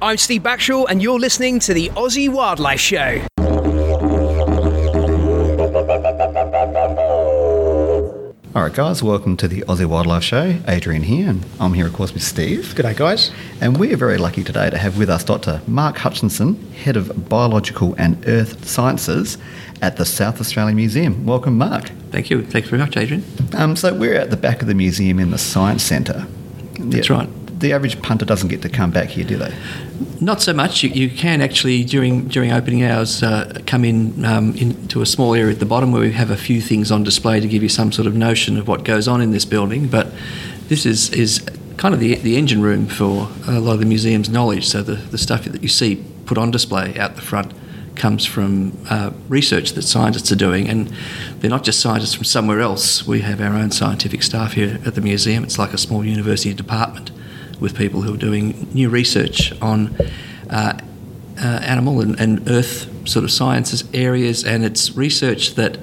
I'm Steve Backshall, and you're listening to the Aussie Wildlife Show. All right, guys, welcome to the Aussie Wildlife Show. Adrian here, and I'm here, of course, with Steve. G'day, guys. And we are very lucky today to have with us Dr. Mark Hutchinson, Head of Biological and Earth Sciences at the South Australian Museum. Welcome, Mark. Thank you. Thanks very much, Adrian. Um, so, we're at the back of the museum in the Science Centre. That's Yeah, right. The average punter doesn't get to come back here, do they? Not so much. You, you can actually during during opening hours uh, come in um, into a small area at the bottom where we have a few things on display to give you some sort of notion of what goes on in this building. But this is is kind of the the engine room for a lot of the museum's knowledge. So the the stuff that you see put on display out the front comes from uh, research that scientists are doing, and they're not just scientists from somewhere else. We have our own scientific staff here at the museum. It's like a small university department with people who are doing new research on uh, uh, animal and, and earth sort of sciences areas, and it's research that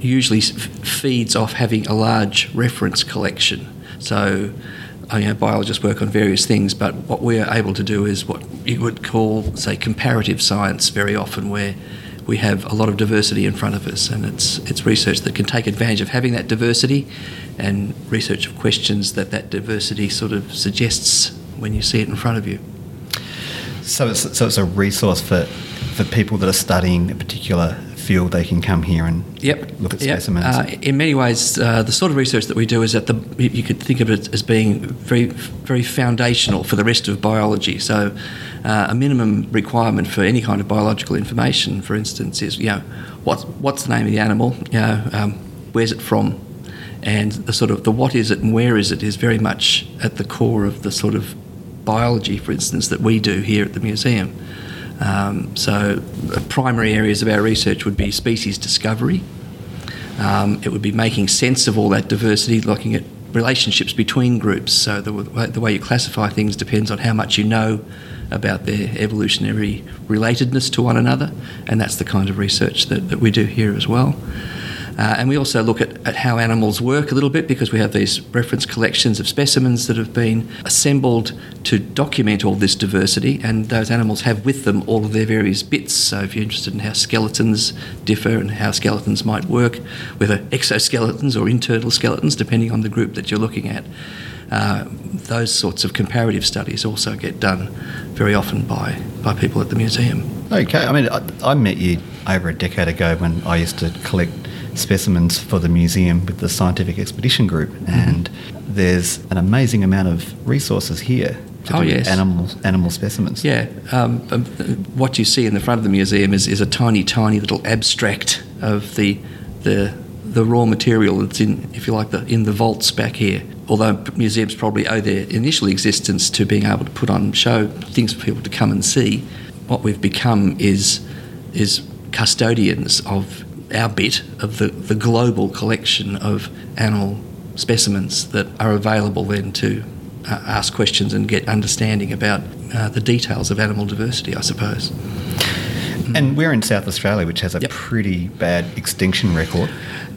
usually f- feeds off having a large reference collection. So, uh, you know, biologists work on various things, but what we're able to do is what you would call, say, comparative science very often, where we have a lot of diversity in front of us, and it's it's research that can take advantage of having that diversity, and research of questions that that diversity sort of suggests when you see it in front of you. So it's, so it's a resource for, for people that are studying a particular field. They can come here and Yep. look at Yep. specimens. Uh, in many ways, uh, the sort of research that we do is at the you you could think of it as being very very foundational for the rest of biology. So, uh, a minimum requirement for any kind of biological information, for instance, is you know what's what's the name of the animal, you know, um, where's it from, and the sort of the what is it and where is it is very much at the core of the sort of biology, for instance, that we do here at the museum. Um, so, the primary areas of our research would be species discovery. Um, it would be making sense of all that diversity, looking at relationships between groups. So, the, the way you classify things depends on how much you know about their evolutionary relatedness to one another, and that's the kind of research that, that we do here as well. Uh, and we also look at, at how animals work a little bit because we have these reference collections of specimens that have been assembled to document all this diversity, and those animals have with them all of their various bits. So, if you're interested in how skeletons differ and how skeletons might work, whether exoskeletons or internal skeletons, depending on the group that you're looking at, uh, those sorts of comparative studies also get done very often by, by people at the museum. Okay, I mean, I, I met you over a decade ago when I used to collect specimens for the museum with the Scientific Expedition Group, Mm-hmm. and there's an amazing amount of resources here to Oh, do yes. animal animal specimens. Yeah, um, um, what you see in the front of the museum is, is a tiny, tiny little abstract of the the the raw material that's in, if you like, the in the vaults back here. Although museums probably owe their initial existence to being able to put on show things for people to come and see, what we've become is is custodians of our bit of the, the global collection of animal specimens that are available then to uh, ask questions and get understanding about uh, the details of animal diversity, I suppose. And we're in South Australia, which has a Yep. pretty bad extinction record.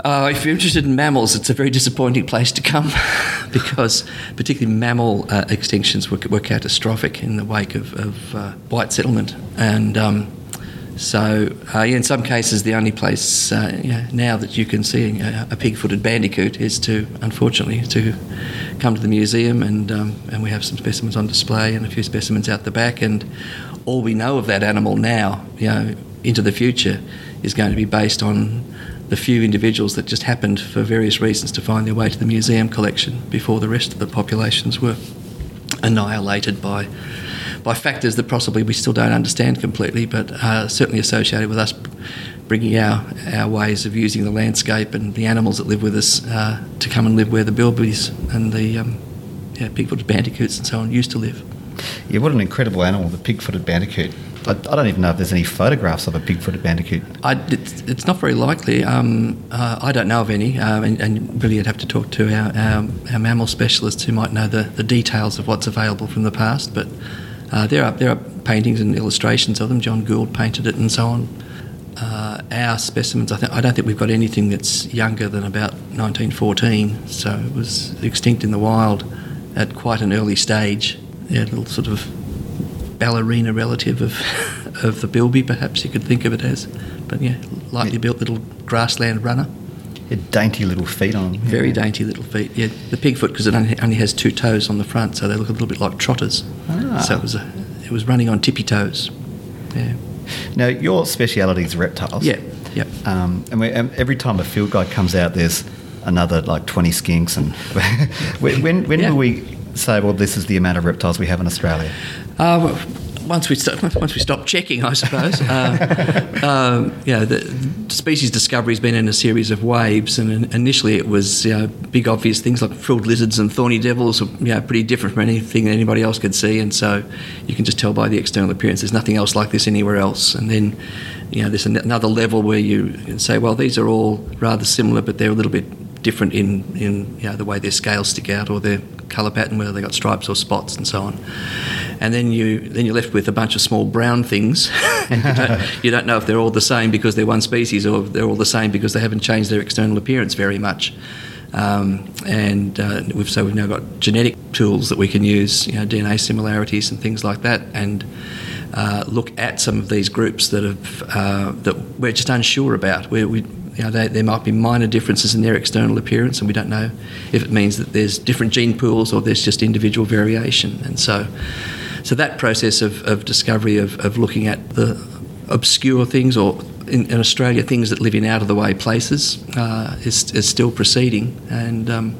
Uh, if you're interested in mammals, it's a very disappointing place to come because, particularly, mammal uh, extinctions were, were catastrophic in the wake of, of uh, white settlement. And um, so, uh, yeah, in some cases, the only place uh, know, now that you can see a, a pig-footed bandicoot is to, unfortunately, to come to the museum, and um, and we have some specimens on display and a few specimens out the back, and all we know of that animal now, you know, into the future, is going to be based on the few individuals that just happened, for various reasons, to find their way to the museum collection before the rest of the populations were annihilated by by factors that possibly we still don't understand completely, but are certainly associated with us bringing our, our ways of using the landscape and the animals that live with us uh, to come and live where the bilbies and the um, yeah, pig-footed bandicoots and so on used to live. Yeah, what an incredible animal, the pig-footed bandicoot. I, I don't even know if there's any photographs of a pig-footed bandicoot. I, it's, it's not very likely. Um, uh, I don't know of any, um, and, and really you'd have to talk to our, our, our mammal specialists who might know the, the details of what's available from the past. But uh, there are there are paintings and illustrations of them. John Gould painted it and so on. Uh, our specimens, I, think, I don't think we've got anything that's younger than about 1914, so it was extinct in the wild at quite an early stage. Yeah, little sort of ballerina relative of of the bilby, perhaps you could think of it as. But yeah, lightly built little grassland runner. Yeah, dainty little feet on. them. Very yeah. dainty little feet. Yeah, the pigfoot because it only, only has two toes on the front, so they look a little bit like trotters. Ah. So it was a, it was running on tippy toes. Yeah. Now, your speciality is reptiles. Yeah. Yep. Um, and, we, and every time a field guide comes out, there's another like 20 skinks. And when, when, when Yeah. will we say, well, this is the amount of reptiles we have in Australia? Uh, well, once we st- once we stop checking, I suppose. Uh, um, know, the species discovery has been in a series of waves, and initially it was you know, big obvious things like frilled lizards and thorny devils, were, you know, pretty different from anything anybody else could see, and so you can just tell by the external appearance. There's nothing else like this anywhere else, and then. You know, there's an- another level where you can say, well, these are all rather similar, but they're a little bit different in, in you know, the way their scales stick out or their colour pattern, whether they've got stripes or spots and so on. And then you then you're left with a bunch of small brown things, and you don't, you don't know if they're all the same because they're one species or they're all the same because they haven't changed their external appearance very much. Um, and uh, we've, so we've now got genetic tools that we can use, you know, DNA similarities and things like that, and uh, look at some of these groups that have uh, that we're just unsure about. Where we, you know, they, there might be minor differences in their external appearance, and we don't know if it means that there's different gene pools or there's just individual variation. And so, so that process of, of discovery of, of looking at the obscure things or in, in Australia things that live in out of the way places uh, is, is still proceeding and um,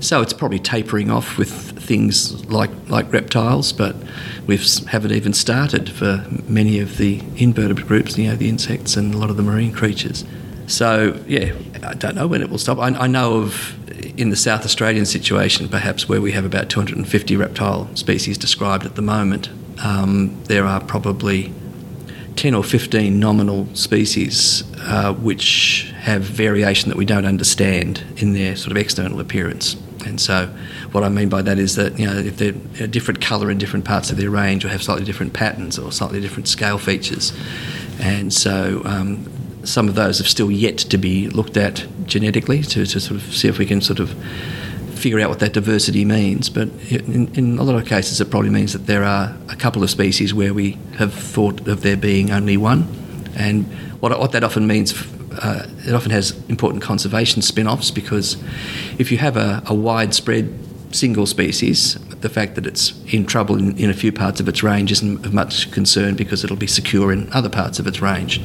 so it's probably tapering off with things like, like reptiles, but we haven't even started for many of the invertebrate groups, you know, the insects and a lot of the marine creatures. So, yeah, I don't know when it will stop. I, I know of in the South Australian situation, perhaps where we have about 250 reptile species described at the moment, um, there are probably 10 or 15 nominal species uh, which have variation that we don't understand in their sort of external appearance. And so, what I mean by that is that you know if they're a different colour in different parts of their range, or have slightly different patterns or slightly different scale features, and so um, some of those have still yet to be looked at genetically to, to sort of see if we can sort of figure out what that diversity means. But in, in a lot of cases, it probably means that there are a couple of species where we have thought of there being only one. And what, what that often means, uh, it often has important conservation spin offs because if you have a, a widespread single species, the fact that it's in trouble in, in a few parts of its range isn't of much concern because it'll be secure in other parts of its range.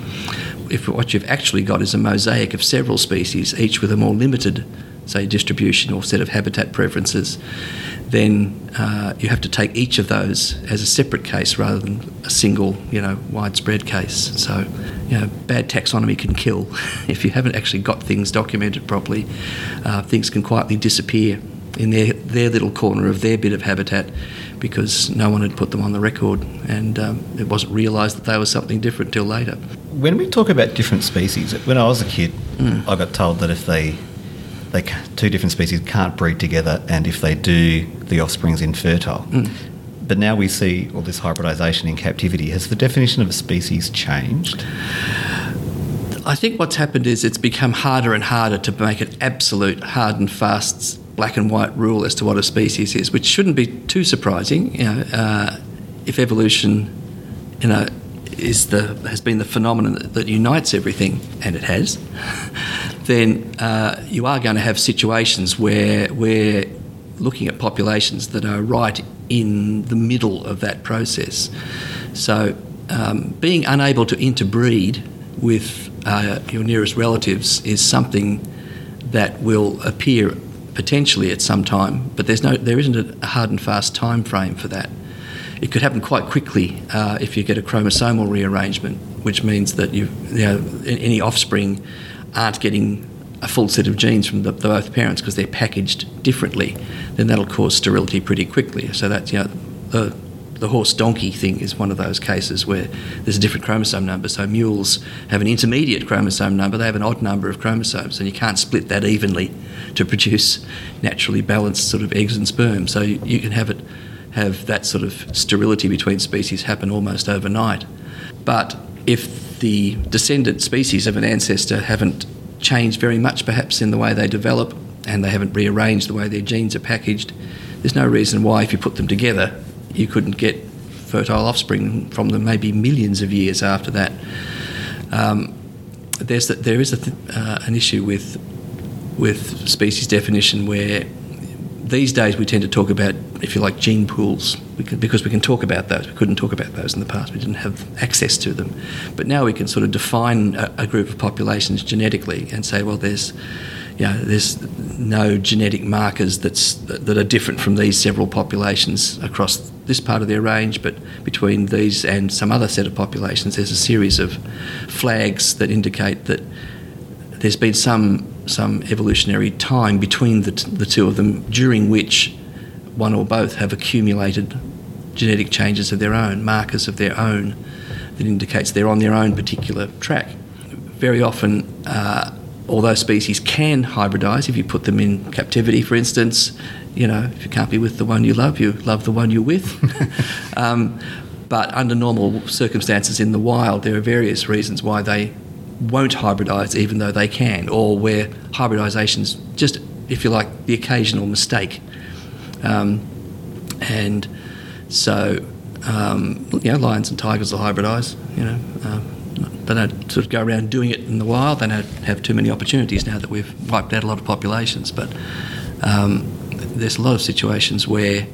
If what you've actually got is a mosaic of several species, each with a more limited say, distribution or set of habitat preferences, then uh, you have to take each of those as a separate case rather than a single, you know, widespread case. So, you know, bad taxonomy can kill. if you haven't actually got things documented properly, uh, things can quietly disappear in their, their little corner of their bit of habitat because no one had put them on the record and um, it wasn't realised that they were something different till later. When we talk about different species, when I was a kid, Mm. I got told that if they they two different species can't breed together, and if they do, the offspring's infertile. Mm. But now we see all this hybridization in captivity. Has the definition of a species changed? I think what's happened is it's become harder and harder to make an absolute hard and fast black and white rule as to what a species is, which shouldn't be too surprising. You know, uh, if evolution, you know, is the has been the phenomenon that, that unites everything, and it has, then uh, you are going to have situations where we're looking at populations that are right in the middle of that process. So, um, being unable to interbreed with uh, your nearest relatives is something that will appear potentially at some time, but there's no, there isn't a hard and fast time frame for that. It could happen quite quickly uh, if you get a chromosomal rearrangement, which means that you, you know, any offspring aren't getting a full set of genes from the, the both parents because they're packaged differently. Then that'll cause sterility pretty quickly. So that's you know the the horse donkey thing is one of those cases where there's a different chromosome number. So mules have an intermediate chromosome number, they have an odd number of chromosomes, and you can't split that evenly to produce naturally balanced sort of eggs and sperm. So you, can have it have that sort of sterility between species happen almost overnight. But if the descendant species of an ancestor haven't changed very much perhaps in the way they develop and they haven't rearranged the way their genes are packaged, there's no reason why if you put them together you couldn't get fertile offspring from them, maybe millions of years after that. Um, there's the, there is th- uh, an issue with with species definition where these days we tend to talk about, if you like, gene pools we can, because we can talk about those. We couldn't talk about those in the past. We didn't have access to them, but now we can sort of define a, a group of populations genetically and say, well, there's you know, there's no genetic markers that's, that are different from these several populations across this part of their range, but between these and some other set of populations, there's a series of flags that indicate that there's been some some evolutionary time between the, t- the two of them, during which one or both have accumulated genetic changes of their own, markers of their own, that indicates they're on their own particular track. Very often, uh, although species can hybridise, if you put them in captivity, for instance, you know, if you can't be with the one you love, you love the one you're with. um, but under normal circumstances in the wild, there are various reasons why they won't hybridise, even though they can, or where hybridisation's just, if you like, the occasional mistake. Um, and so, um, you know, lions and tigers will hybridise, you know. Um, they don't sort of go around doing it in the wild. They don't have too many opportunities now that we've wiped out a lot of populations. But um, there's a lot of situations where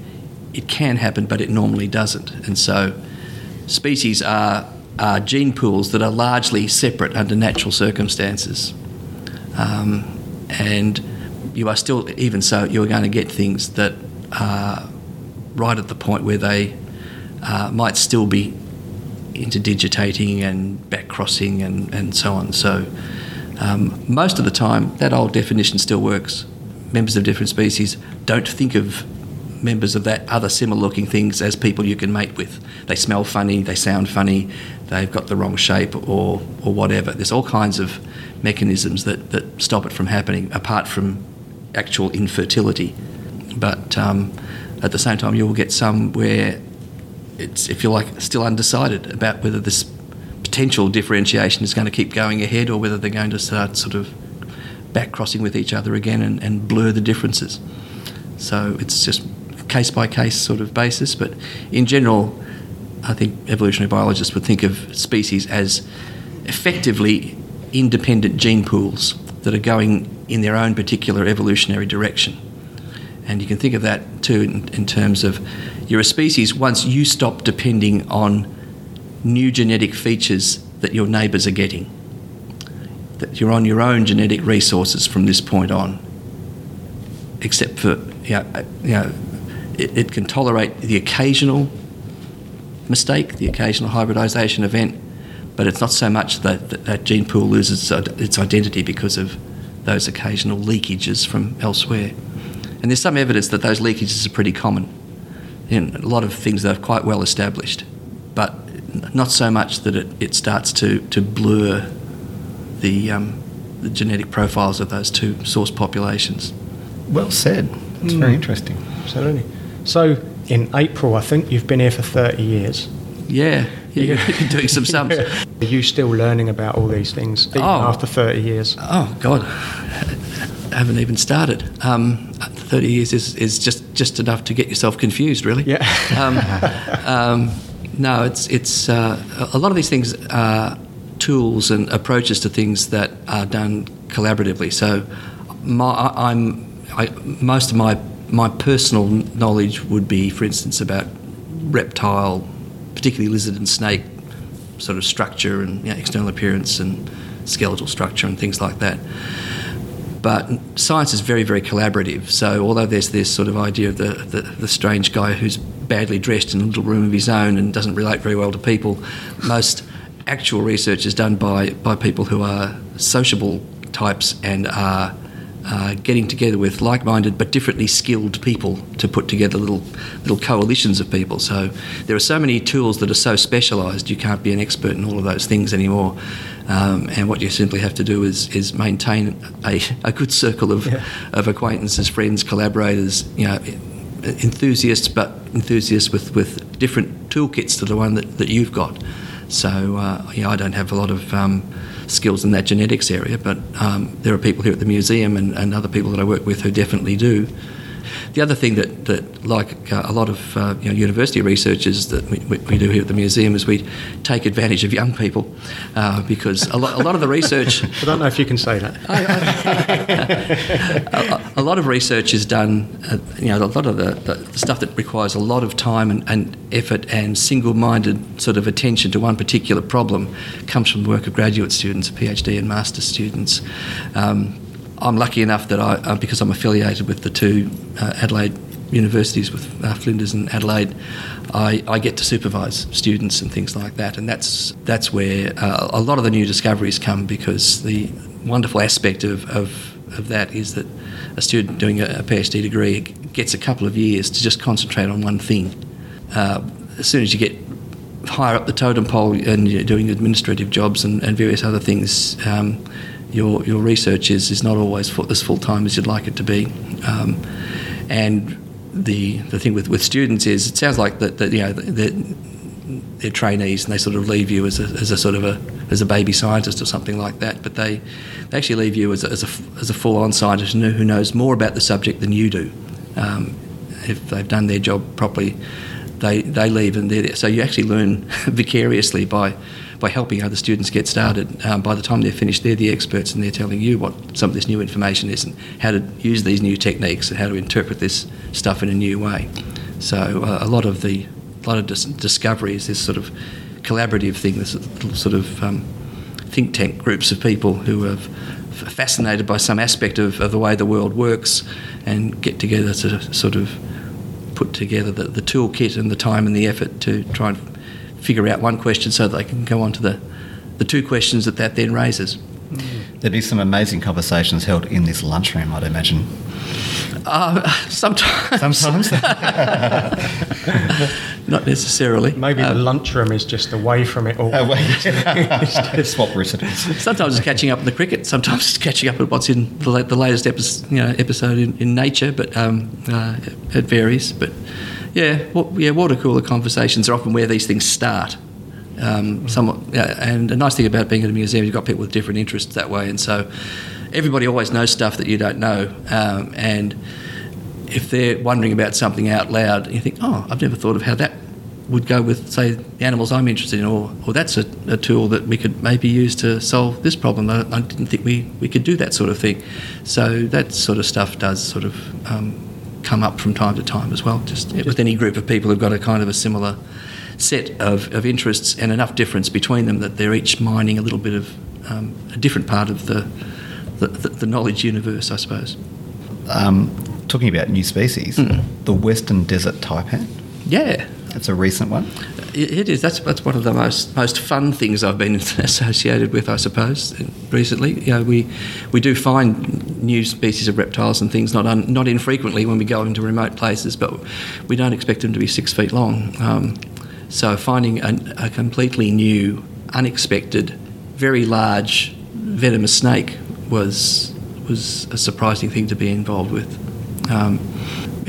it can happen, but it normally doesn't. And so species are, are gene pools that are largely separate under natural circumstances. Um, and you are still, even so, you're going to get things that are right at the point where they uh, might still be interdigitating and backcrossing and, and so on. So um, most of the time, that old definition still works. Members of different species don't think of members of that other similar looking things as people you can mate with. They smell funny, they sound funny, they've got the wrong shape or, or whatever. There's all kinds of mechanisms that, that stop it from happening apart from actual infertility. But um, at the same time, you will get some where it's, if you like, still undecided about whether this potential differentiation is going to keep going ahead or whether they're going to start sort of back crossing with each other again and, and blur the differences. So it's just case by case sort of basis, but in general, I think evolutionary biologists would think of species as effectively independent gene pools that are going in their own particular evolutionary direction. And you can think of that too in, in terms of you're a species once you stop depending on new genetic features that your neighbours are getting. That you're on your own genetic resources from this point on. Except for, you know, uh, you know it, it can tolerate the occasional mistake, the occasional hybridisation event, but it's not so much that that, that gene pool loses its identity because of those occasional leakages from elsewhere. And there's some evidence that those leakages are pretty common in a lot of things that are quite well established, but not so much that it, it starts to, to blur the, um, the genetic profiles of those two source populations. Well said. It's very interesting. Absolutely. So, in April, I think you've been here for 30 years. Yeah, yeah, you've been doing some sums. Are you still learning about all these things even Oh. after 30 years? Oh God, I haven't even started. Um, Thirty years is, is just, just enough to get yourself confused, really. Yeah. Um, um, no, it's it's uh, a lot of these things are tools and approaches to things that are done collaboratively. So, my, I'm I, most of my my personal knowledge would be, for instance, about reptile, particularly lizard and snake, sort of structure and you know, external appearance and skeletal structure and things like that. But science is very, very collaborative. So although there's this sort of idea of the, the, the strange guy who's badly dressed in a little room of his own and doesn't relate very well to people, most actual research is done by, by people who are sociable types and are uh, getting together with like-minded but differently skilled people to put together little little coalitions of people. So there are so many tools that are so specialised you can't be an expert in all of those things anymore. Um, and what you simply have to do is is maintain a, a good circle of, of acquaintances, friends, collaborators, you know, enthusiasts, but enthusiasts with, with different toolkits to the one that, that you've got. So uh, yeah, I don't have a lot of um, skills in that genetics area, but um, there are people here at the museum and, and other people that I work with who definitely do. The other thing that, that like uh, a lot of uh, you know, university researchers that we, we, do here at the museum is we take advantage of young people uh, because a lot, a lot of the research. I don't know if you can say that. a, a, lot of research is done, uh, you know, a lot of the, the, stuff that requires a lot of time and, and effort and single-minded sort of attention to one particular problem comes from the work of graduate students, PhD and master students. Um, I'm lucky enough that I, uh, because I'm affiliated with the two uh, Adelaide universities, with uh, Flinders and Adelaide, I, I, get to supervise students and things like that, and that's that's where uh, a lot of the new discoveries come because the wonderful aspect of, of, of that is that a student doing a, a, PhD degree gets a couple of years to just concentrate on one thing. Uh, as soon as you get higher up the totem pole and you're doing administrative jobs and, and various other things. Um, your your research is, is not always full, as full time as you'd like it to be. Um, and the the thing with, with students is it sounds like that, that you know they're, they're, trainees and they sort of leave you as a, as a sort of a as a baby scientist or something like that, but they, they actually leave you as a, as a, as a full on scientist who knows more about the subject than you do. Um, if they've done their job properly, they, they leave and they're there. So you actually learn vicariously by by helping other students get started. Um, by the time they're finished, they're the experts and they're telling you what some of this new information is and how to use these new techniques and how to interpret this stuff in a new way. So uh, a lot of the lot of dis- discovery is this sort of collaborative thing, this sort of um, think tank groups of people who are fascinated by some aspect of, of the way the world works and get together to sort of put together the, the toolkit and the time and the effort to try and figure out one question so they can go on to the, the two questions that that then raises. There'd be some amazing conversations held in this lunchroom, I'd imagine. Uh, sometimes. Sometimes. Not necessarily. Maybe um, the lunchroom is just away from it all. Away. Swap recipes. Sometimes it's catching up in the cricket. Sometimes it's catching up with what's in the, the latest episode, you know, episode in, in Nature. But um, uh, it varies. But yeah, well, yeah, water cooler conversations are often where these things start. Um, somewhat, yeah, and a nice thing about being at a museum, you've got people with different interests that way, and so everybody always knows stuff that you don't know, um, and if they're wondering about something out loud, you think, oh, I've never thought of how that would go with, say, the animals I'm interested in, or, or that's a, a tool that we could maybe use to solve this problem. I, I, didn't think we, we could do that sort of thing. So that sort of stuff does sort of um, come up from time to time as well. Just, just with any group of people who've got a kind of a similar set of, of interests and enough difference between them that they're each mining a little bit of um, a different part of the, the, the, knowledge universe, I suppose. Um, talking about new species, mm. the Western Desert taipan. Yeah. It's a recent one it is. That's that's one of the most most fun things I've been associated with, I suppose, recently. You know, we we do find new species of reptiles and things not un, not infrequently when we go into remote places, but we don't expect them to be six feet long. Um, so finding a, a, completely new, unexpected, very large venomous snake was was a surprising thing to be involved with. Um,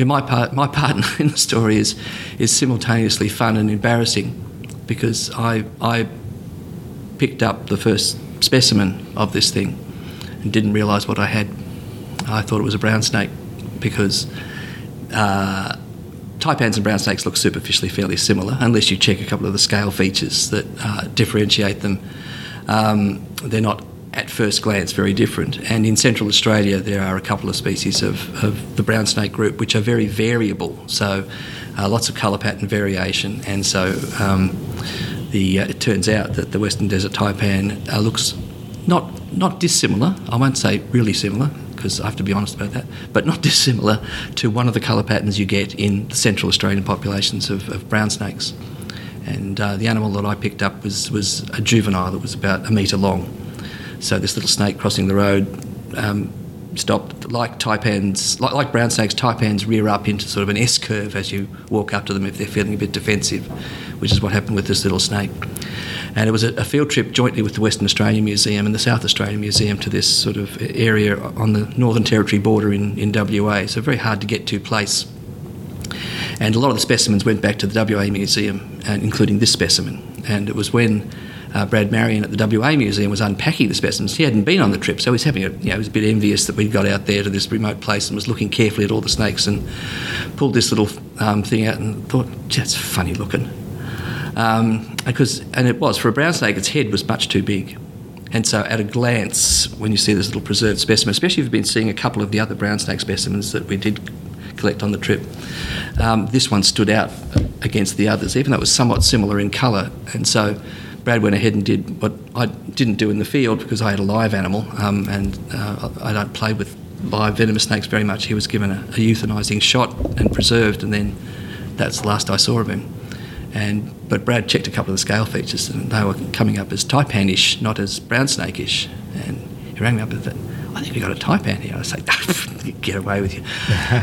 my part, my part in the story is is simultaneously fun and embarrassing because I I picked up the first specimen of this thing and didn't realise what I had. I thought it was a brown snake because uh, taipans and brown snakes look superficially fairly similar unless you check a couple of the scale features that uh, differentiate them. Um, they're not at first glance very different. And in Central Australia, there are a couple of species of, of the brown snake group which are very variable. So uh, lots of colour pattern variation. And so um, the, uh, it turns out that the Western Desert Taipan uh, looks not, not dissimilar, I won't say really similar, because I have to be honest about that, but not dissimilar to one of the colour patterns you get in the Central Australian populations of, of brown snakes. And uh, the animal that I picked up was, was a juvenile that was about a metre long. So this little snake crossing the road um, stopped. Like taipans, like, like brown snakes, taipans rear up into sort of an S curve as you walk up to them if they're feeling a bit defensive, which is what happened with this little snake. And it was a, a, field trip jointly with the Western Australian Museum and the South Australian Museum to this sort of area on the Northern Territory border in, in WA. So very hard to get to place. And a lot of the specimens went back to the WA Museum, and including this specimen. And it was when uh, Brad Maryan at the WA Museum was unpacking the specimens. He hadn't been on the trip, so he was having a, you know, he was a bit envious that we'd got out there to this remote place and was looking carefully at all the snakes and pulled this little um, thing out and thought, that's funny looking. Um, because, and it was, for a brown snake, its head was much too big. And so, at a glance, when you see this little preserved specimen, especially if you've been seeing a couple of the other brown snake specimens that we did collect on the trip, um, this one stood out against the others, even though it was somewhat similar in colour. And so, Brad went ahead and did what I didn't do in the field because I had a live animal um, and uh, I don't play with live venomous snakes very much. He was given a, a euthanising shot and preserved, and then that's the last I saw of him. And but Brad checked a couple of the scale features, and they were coming up as taipanish, not as brown snake-ish. And he rang me up and said, "I think we got a taipan here." I say, "Get away with you."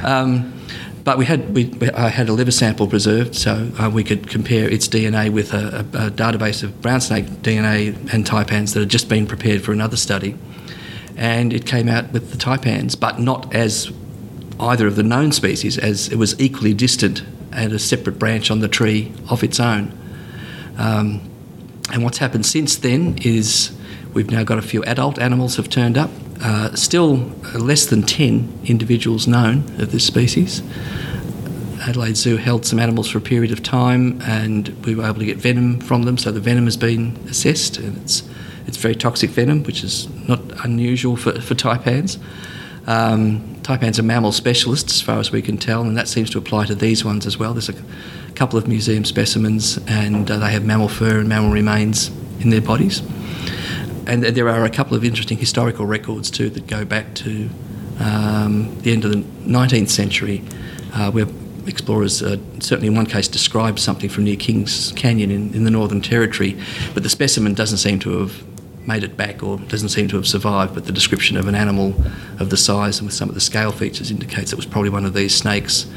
um, but we had we, I had a liver sample preserved, so uh, we could compare its DNA with a, a, a, database of brown snake DNA and taipans that had just been prepared for another study, and it came out with the taipans, but not as either of the known species, as it was equally distant and a separate branch on the tree of its own. Um, and what's happened since then is we've now got a few adult animals have turned up. Uh, still less than 10 individuals known of this species. Adelaide Zoo held some animals for a period of time and we were able to get venom from them, so the venom has been assessed and it's, it's very toxic venom, which is not unusual for, for taipans. Um, taipans are mammal specialists, as far as we can tell, and that seems to apply to these ones as well. There's a couple of museum specimens, and uh, they have mammal fur and mammal remains in their bodies. And there are a couple of interesting historical records too that go back to um, the end of the 19th century, uh, where explorers uh, certainly in one case described something from near Kings Canyon in, in the Northern Territory, but the specimen doesn't seem to have made it back or doesn't seem to have survived, but the description of an animal of the size and with some of the scale features indicates it was probably one of these snakes.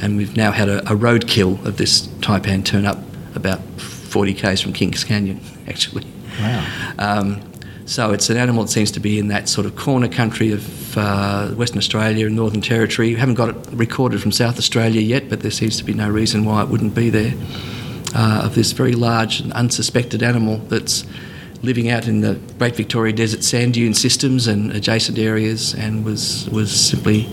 And we've now had a, a roadkill of this taipan turn up about 40 k's from Kings Canyon, actually. Wow. Um, so it's an animal that seems to be in that sort of corner country of uh, Western Australia and Northern Territory. We haven't got it recorded from South Australia yet, but there seems to be no reason why it wouldn't be there. Uh, of this very large and unsuspected animal that's living out in the Great Victoria Desert sand dune systems and adjacent areas, and was was simply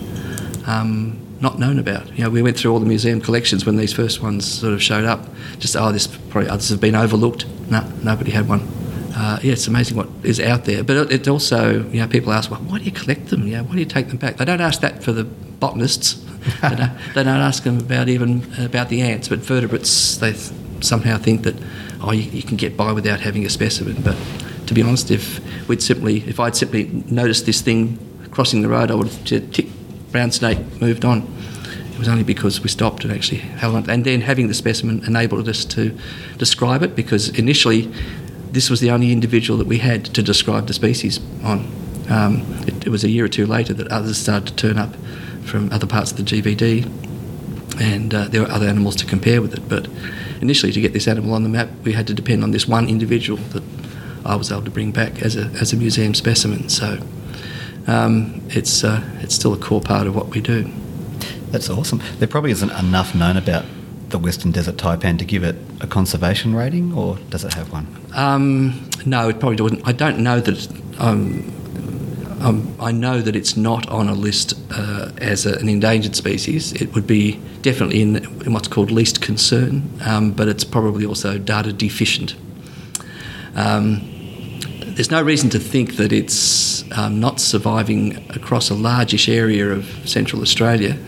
um, not known about. You know, we went through all the museum collections when these first ones sort of showed up. Just oh, this probably others have been overlooked. No, nobody had one. Uh, yeah, it's amazing what is out there. But it also, you know, people ask, well, why do you collect them? You know, why do you take them back? They don't ask that for the botanists. they, don't, they, don't, ask them about even about the ants, but vertebrates. They somehow think that oh, you, you, can get by without having a specimen. But to be honest, if we'd simply, if I'd simply noticed this thing crossing the road, I would have tick, brown snake, moved on. It was only because we stopped and actually held on. And then having the specimen enabled us to describe it because initially this was the only individual that we had to describe the species on. Um, it, it was a year or two later that others started to turn up from other parts of the GVD and uh, there were other animals to compare with it. But initially, to get this animal on the map, we had to depend on this one individual that I was able to bring back as a, as a museum specimen. So um, it's, uh, it's still a core part of what we do. That's awesome. There probably isn't enough known about the Western Desert taipan to give it a conservation rating, or does it have one? Um, no, it probably doesn't. I don't know that. Um, um, I know that it's not on a list uh, as a, an endangered species. It would be definitely in, in what's called least concern, um, but it's probably also data deficient. Um, there's no reason to think that it's um, not surviving across a largish area of central Australia,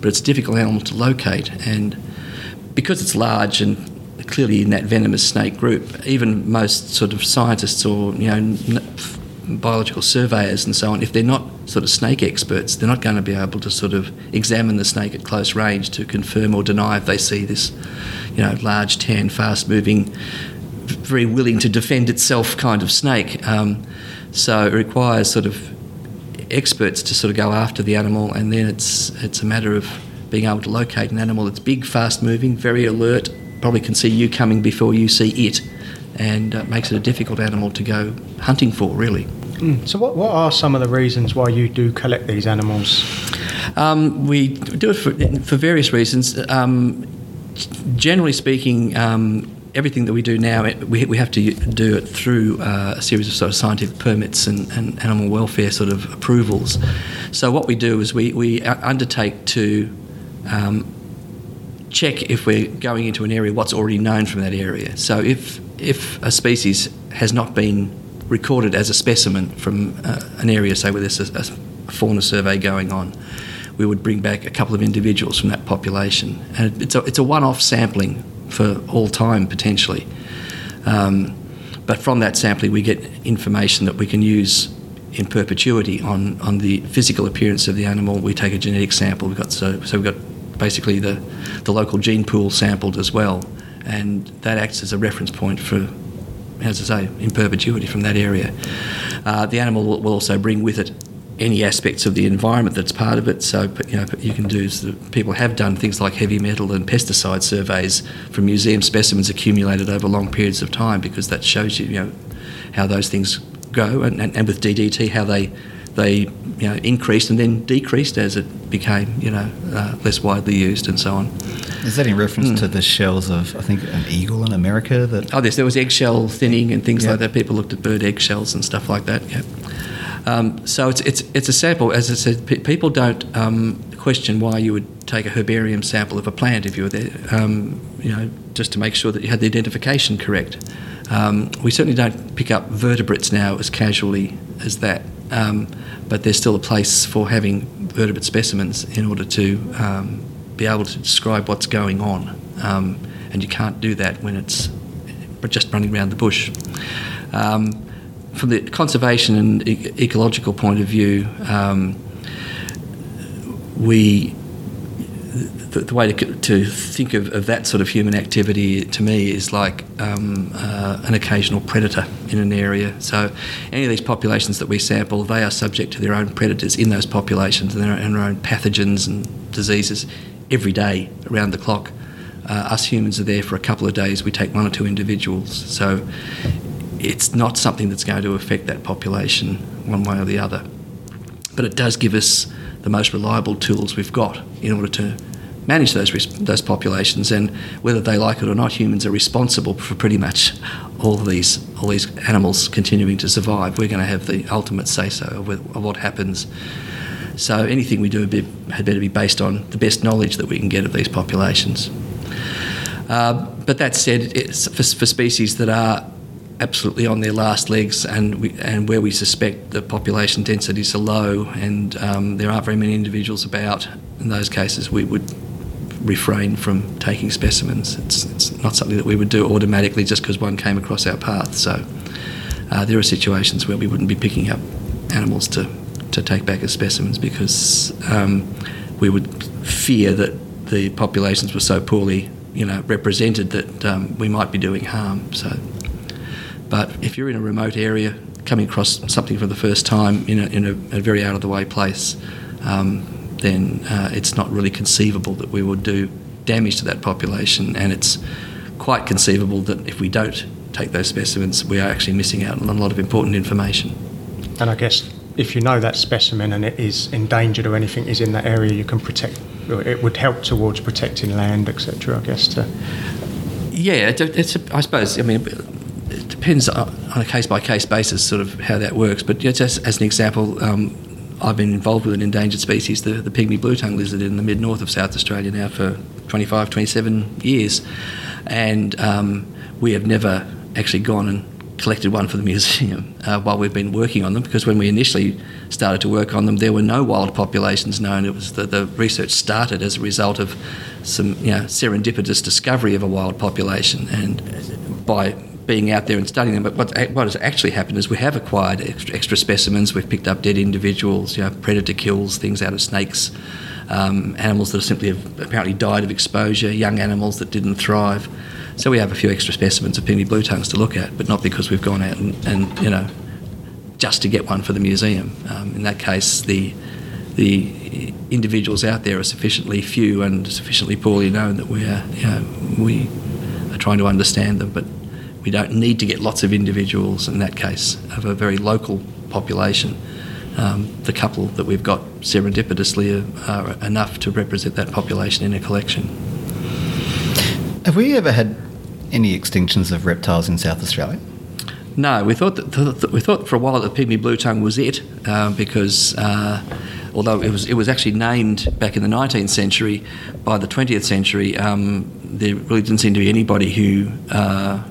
but it's a difficult animal to locate. And because it's large and clearly in that venomous snake group, even most sort of scientists or you know biological surveyors and so on, if they're not sort of snake experts, they're not going to be able to sort of examine the snake at close range to confirm or deny if they see this, you know, large, tan, fast-moving, very willing to defend itself kind of snake. Um, so it requires sort of experts to sort of go after the animal, and then it's it's a matter of being able to locate an animal that's big, fast-moving, very alert, probably can see you coming before you see it and uh, makes it a difficult animal to go hunting for, really. Mm. So, what, what are some of the reasons why you do collect these animals? Um, we do it for, for various reasons. Um, generally speaking, um, everything that we do now, we, we have to do it through uh, a series of sort of scientific permits and, and animal welfare sort of approvals. So what we do is we, we undertake to um, check if we're going into an area what's already known from that area. So if if a species has not been recorded as a specimen from uh, an area, say where there's a, a fauna survey going on, we would bring back a couple of individuals from that population, and it's a, it's a one-off sampling for all time potentially. Um, but from that sampling, we get information that we can use in perpetuity on, on the physical appearance of the animal. We take a genetic sample. We've got so so we've got basically the the local gene pool sampled as well, and that acts as a reference point for, as I say, in perpetuity from that area. Uh, the animal will, also bring with it any aspects of the environment that's part of it. So you know you can do. People have done things like heavy metal and pesticide surveys from museum specimens accumulated over long periods of time because that shows you you know how those things go and, and, and with DDT how they they you know increased and then decreased as it became you know uh, less widely used and so on. Is that in reference mm. to the shells of I think an eagle in America? That oh, yes, there was eggshell thinning and things yep. like that. People looked at bird eggshells and stuff like that. Yeah. Um, so it's, it's, it's a sample. As I said, people don't um, question why you would take a herbarium sample of a plant if you were there, um, you know, just to make sure that you had the identification correct. Um, we certainly don't pick up vertebrates now as casually as that, um, but there's still a place for having vertebrate specimens in order to um, be able to describe what's going on. and you can't do that when it's just running around the bush. Um, from the conservation and e- ecological point of view, um, we the, the, way to, to think of, of, that sort of human activity to me is like um, uh, an occasional predator in an area. So, any of these populations that we sample, they are subject to their own predators in those populations and their, and their own pathogens and diseases every day around the clock. Uh, us humans are there for a couple of days. We take one or two individuals. So, it's not something that's going to affect that population one way or the other. But it does give us the most reliable tools we've got in order to manage those those populations. And whether they like it or not, humans are responsible for pretty much all these all these animals continuing to survive. We're going to have the ultimate say so of, of what happens. So anything we do had better be based on the best knowledge that we can get of these populations. Uh, but that said, for, for species that are absolutely on their last legs, and we, and where we suspect the population densities are low, and um, there aren't very many individuals about. In those cases, we would refrain from taking specimens. It's, it's not something that we would do automatically just because one came across our path. So uh, there are situations where we wouldn't be picking up animals to, to take back as specimens because um, we would fear that the populations were so poorly you know, represented that um, we might be doing harm. So but if you're in a remote area, coming across something for the first time in a, in a, a very out of the way place, um, then uh, it's not really conceivable that we would do damage to that population. And it's quite conceivable that if we don't take those specimens, we are actually missing out on a lot of important information. And I guess if you know that specimen and it is endangered or anything is in that area, you can protect. It would help towards protecting land, etc. I guess. To yeah, it's, it's a, I suppose. I mean, it depends on a case by case basis, sort of how that works. But just as an example, um, I've been involved with an endangered species, the, the pygmy blue tongue lizard, in the mid north of South Australia now for 25, 27 years. And um, we have never actually gone and collected one for the museum uh, while we've been working on them because when we initially started to work on them, there were no wild populations known. It was the, the research started as a result of some you know, serendipitous discovery of a wild population, and by being out there and studying them. But what, what has actually happened is we have acquired extra, extra, specimens. We've picked up dead individuals, you know, predator kills, things out of snakes, um, animals that have simply have apparently died of exposure, young animals that didn't thrive. So we have a few extra specimens of pygmy blue tongues to look at, but not because we've gone out and, and you know, just to get one for the museum. Um, in that case, the the individuals out there are sufficiently few and sufficiently poorly known that we are, you know, we are trying to understand them, but we don't need to get lots of individuals in that case of a very local population. Um, the couple that we've got serendipitously are, enough to represent that population in a collection. Have we ever had any extinctions of reptiles in South Australia? No, we thought that, th- th- we thought for a while that the pygmy blue tongue was it, uh, because uh, although it was it was actually named back in the 19th century, by the 20th century um, there really didn't seem to be anybody who uh,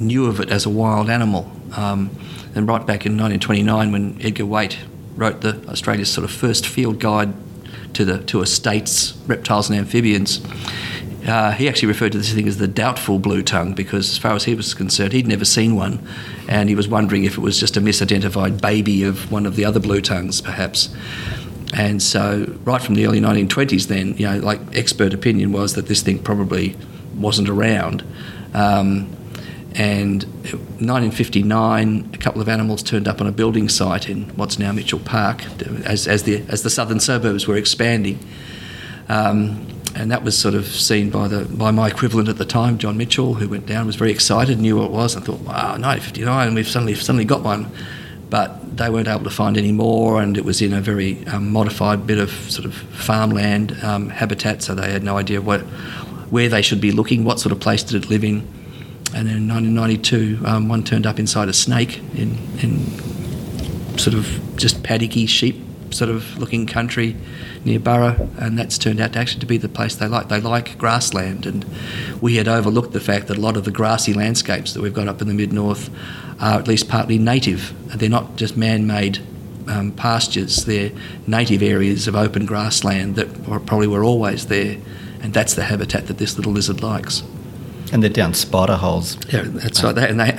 knew of it as a wild animal. Um, and right back in 1929, when Edgar Waite wrote the Australia's sort of first field guide to the to a state's reptiles and amphibians, uh, he actually referred to this thing as the doubtful blue tongue because, as far as he was concerned, he'd never seen one, and he was wondering if it was just a misidentified baby of one of the other blue tongues, perhaps. And so, right from the early 1920s, then, you know, like expert opinion was that this thing probably wasn't around. Um, and 1959, a couple of animals turned up on a building site in what's now Mitchell Park, as, as the as the southern suburbs were expanding. Um, and that was sort of seen by the by my equivalent at the time, John Mitchell, who went down, was very excited, knew what it was, and thought, wow, 1959, we've suddenly suddenly got one. But they weren't able to find any more, and it was in a very um, modified bit of sort of farmland um, habitat, so they had no idea what where they should be looking, what sort of place did it live in. And then in 1992, um, one turned up inside a snake in, in sort of just paddocky sheep sort of looking country near Burra, and that's turned out to actually to be the place they like. They like grassland, and we had overlooked the fact that a lot of the grassy landscapes that we've got up in the mid north are at least partly native. They're not just man-made um, pastures; they're native areas of open grassland that probably were always there, and that's the habitat that this little lizard likes. And they're down spider holes. Yeah, that's right. They, and they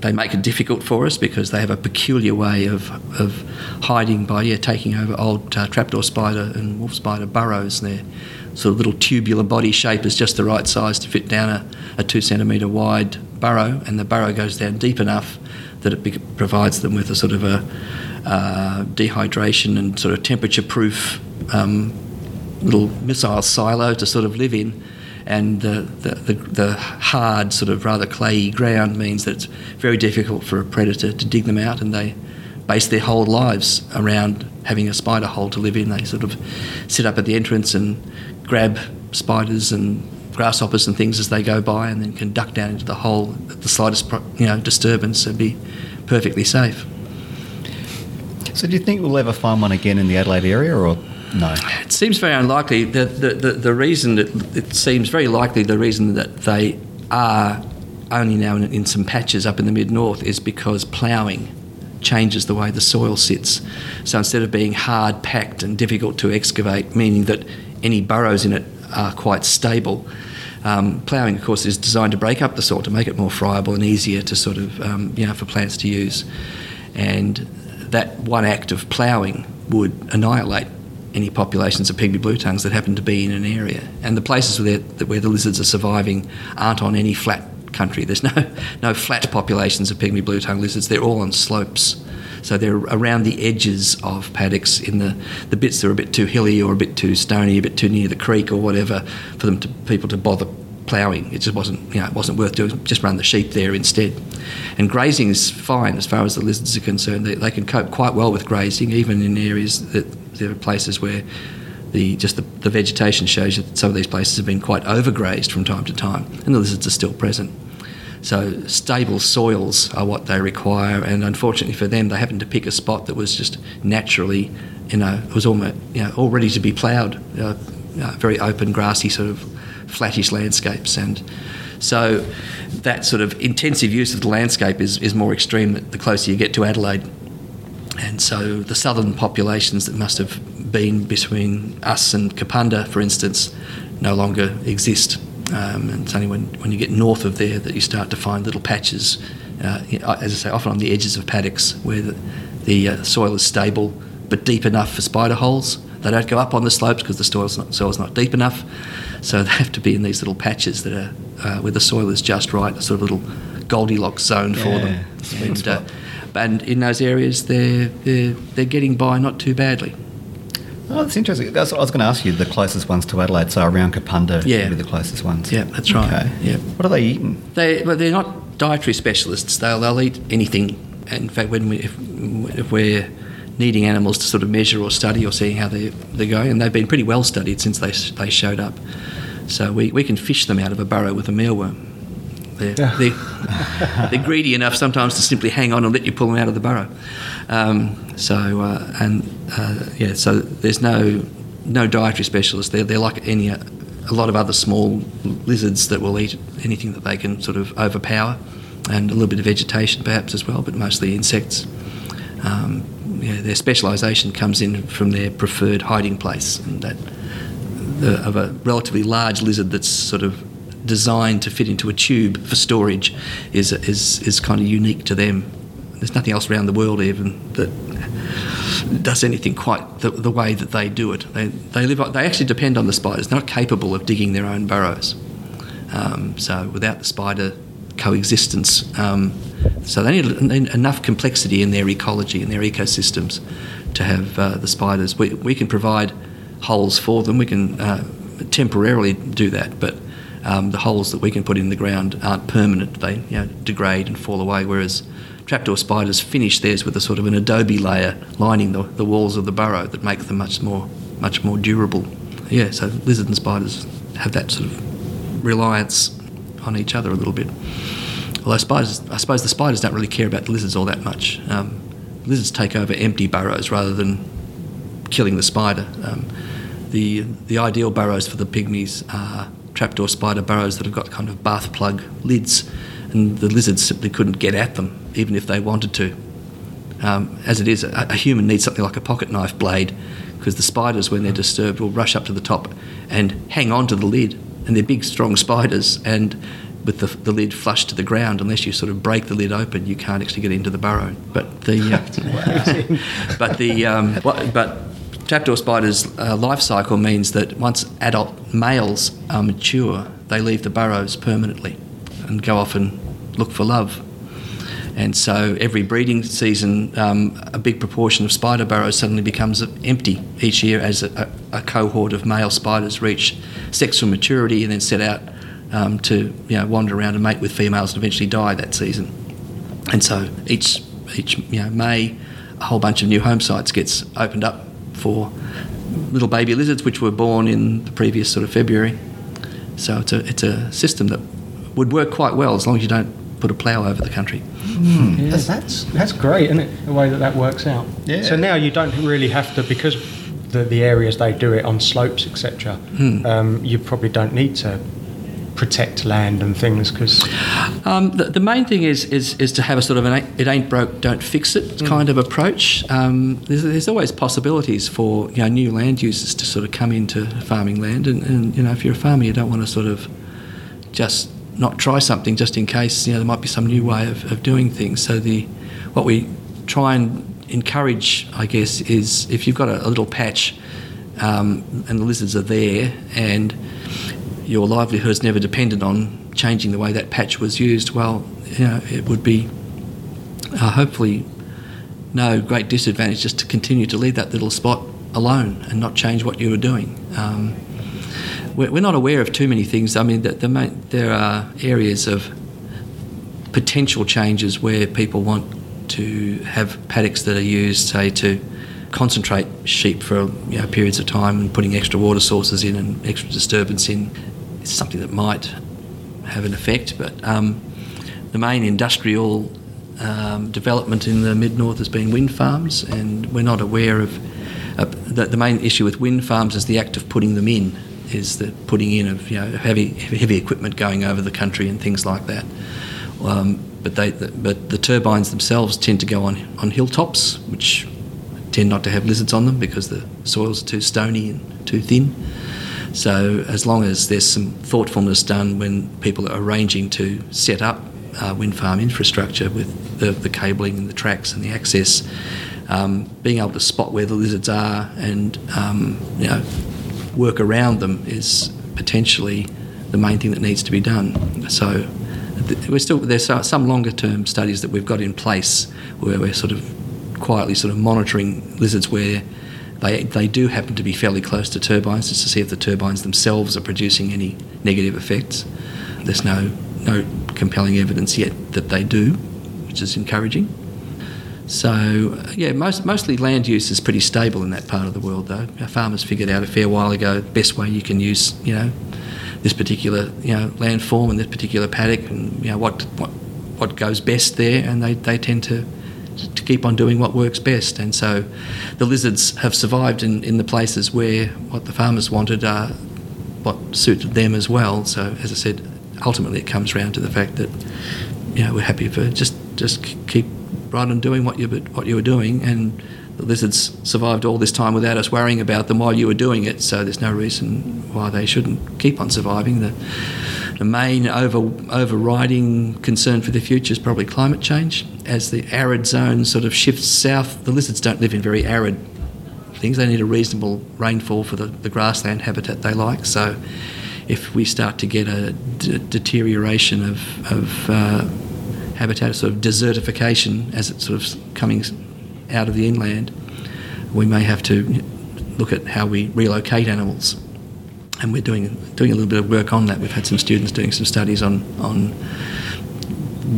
they make it difficult for us because they have a peculiar way of, of hiding by yeah taking over old uh, trapdoor spider and wolf spider burrows. And their sort of little tubular body shape is just the right size to fit down a, a two centimetre wide burrow, and the burrow goes down deep enough that it provides them with a sort of a uh, dehydration and sort of temperature proof um, little missile silo to sort of live in and the, the, the, hard, sort of rather clayey ground means that it's very difficult for a predator to dig them out, and they base their whole lives around having a spider hole to live in. They sort of sit up at the entrance and grab spiders and grasshoppers and things as they go by, and then can duck down into the hole at the slightest you know disturbance and be perfectly safe. So, do you think we'll ever find one again in the Adelaide area, or no. It seems very unlikely. The, the, the, the reason that it seems very likely the reason that they are only now in, in some patches up in the mid north is because ploughing changes the way the soil sits. So instead of being hard packed and difficult to excavate, meaning that any burrows in it are quite stable, um, ploughing, of course, is designed to break up the soil to make it more friable and easier to sort of um, you know for plants to use. And that one act of ploughing would annihilate any populations of pygmy blue tongues that happen to be in an area. And the places where, where the lizards are surviving aren't on any flat country. There's no, no flat populations of pygmy blue tongue lizards, they're all on slopes. So they're around the edges of paddocks in the, the bits that are a bit too hilly or a bit too stony, a bit too near the creek or whatever for them to people to bother ploughing. It just wasn't, you know, it wasn't worth doing. Just run the sheep there instead. And grazing is fine as far as the lizards are concerned. They, they can cope quite well with grazing, even in areas that there are places where the just the, the vegetation shows you that some of these places have been quite overgrazed from time to time, and the lizards are still present. So stable soils are what they require, and unfortunately for them, they happened to pick a spot that was just naturally, you know, was almost you know all ready to be ploughed, uh, know, very open, grassy sort of flattish landscapes, and so that sort of intensive use of the landscape is, is more extreme the closer you get to Adelaide. And so the southern populations that must have been between us and Kapunda, for instance, no longer exist. Um, and it's only when, when you get north of there that you start to find little patches, uh, as I say, often on the edges of paddocks where the, the uh, soil is stable but deep enough for spider holes. They don't go up on the slopes because the soil's not, soil's not deep enough. So they have to be in these little patches that are uh, where the soil is just right, a sort of little Goldilocks zone yeah, for them. And, uh, and in those areas, they're, they're, they're getting by not too badly. Oh, that's interesting. That's, I was going to ask you the closest ones to Adelaide, so around Kapunda yeah. would be the closest ones. Yeah, that's right. Okay. Yeah. What are they eating? They, well, they're not dietary specialists. They'll, they'll eat anything. In fact, when we, if, if we're needing animals to sort of measure or study or seeing how they're, they're going, and they've been pretty well studied since they, they showed up. So we, we can fish them out of a burrow with a mealworm They're, they're, they're, greedy enough sometimes to simply hang on and let you pull them out of the burrow. Um, so uh, and uh, yeah, so there's no no dietary specialist. They're they're like any a lot of other small lizards that will eat anything that they can sort of overpower, and a little bit of vegetation perhaps as well, but mostly insects. Um, yeah, their specialisation comes in from their preferred hiding place, and that the, of a relatively large lizard that's sort of designed to fit into a tube for storage is is is kind of unique to them. There's nothing else around the world even that does anything quite the, the way that they do it. They, they live. They actually depend on the spiders. They're not capable of digging their own burrows. Um, so without the spider coexistence, um, so they need, enough complexity in their ecology and their ecosystems to have uh, the spiders. We, we can provide holes for them. We can uh, temporarily do that, but um, the holes that we can put in the ground aren't permanent. They you know, degrade and fall away, whereas trapdoor spiders finish theirs with a sort of an adobe layer lining the, the walls of the burrow that make them much more much more durable. Yeah, so lizards and spiders have that sort of reliance on each other a little bit. Although spiders, I suppose the spiders don't really care about the lizards all that much. Um, lizards take over empty burrows rather than killing the spider. Um, the the ideal burrows for the pygmies are trapdoor spider burrows that have got kind of bath plug lids, and the lizards simply couldn't get at them even if they wanted to. Um, as it is, a, a, human needs something like a pocket knife blade because the spiders, when they're disturbed, will rush up to the top and hang on to the lid. And they're big, strong spiders, and with the, the lid flush to the ground, unless you sort of break the lid open, you can't actually get into the burrow. But the uh, but the um, but trapdoor spiders' uh, life cycle means that once adult males are mature, they leave the burrows permanently and go off and look for love. And so every breeding season, um, a big proportion of spider burrows suddenly becomes empty each year as a, a, cohort of male spiders reach sexual maturity and then set out um, to you know, wander around and mate with females and eventually die that season. And so each each you know, May, a whole bunch of new home sites gets opened up for little baby lizards which were born in the previous sort of February. So it's a, it's a system that would work quite well as long as you don't put a plough over the country. Mm. Yeah, that's that's great, isn't it? The way that that works out. Yeah. So now you don't really have to because the, the areas they do it on slopes, etc. Mm. Um, you probably don't need to protect land and things because um, the, the, main thing is, is is to have a sort of an it ain't broke don't fix it mm. kind of approach um, there's, there's, always possibilities for you know, new land users to sort of come into farming land and, and you know if you're a farmer you don't want to sort of just not try something just in case you know there might be some new way of, of doing things so the what we try and encourage I guess is if you've got a, a little patch um, and the lizards are there and your livelihood is never dependent on changing the way that patch was used, well, you know, it would be uh, hopefully no great disadvantage just to continue to leave that little spot alone and not change what you were doing. Um, we're, we're, not aware of too many things. I mean, the, the main, there are areas of potential changes where people want to have paddocks that are used, say, to concentrate sheep for you know, periods of time and putting extra water sources in and extra disturbance in is something that might have an effect, but um, the main industrial um, development in the mid north has been wind farms, and we're not aware of uh, the, the, main issue with wind farms is the act of putting them in, is the putting in of you know heavy heavy equipment going over the country and things like that. Um, but they, the, but the turbines themselves tend to go on on hilltops, which tend not to have lizards on them because the soils are too stony and too thin. So as long as there's some thoughtfulness done when people are arranging to set up uh, wind farm infrastructure with the, the, cabling and the tracks and the access, um, being able to spot where the lizards are and um, you know work around them is potentially the main thing that needs to be done. So we're still there's some longer term studies that we've got in place where we're sort of quietly sort of monitoring lizards where they, they do happen to be fairly close to turbines just to see if the turbines themselves are producing any negative effects. There's no, no compelling evidence yet that they do, which is encouraging. So, yeah, most, mostly land use is pretty stable in that part of the world, though. Our farmers figured out a fair while ago the best way you can use, you know, this particular you know landform and this particular paddock, and you know what what what goes best there, and they, they tend to to keep on doing what works best. And so the lizards have survived in, in the places where what the farmers wanted are what suited them as well. So as I said, ultimately it comes around to the fact that you know we're happy for just just keep right on doing what you what you were doing and the lizards survived all this time without us worrying about them while you were doing it, so there's no reason why they shouldn't keep on surviving. The, the main over, overriding concern for the future is probably climate change. As the arid zone sort of shifts south, the lizards don't live in very arid things. They need a reasonable rainfall for the, the grassland habitat they like. So if we start to get a d- deterioration of, of uh, habitat, sort of desertification as it's sort of coming out of the inland, we may have to look at how we relocate animals. And we're doing doing a little bit of work on that. We've had some students doing some studies on on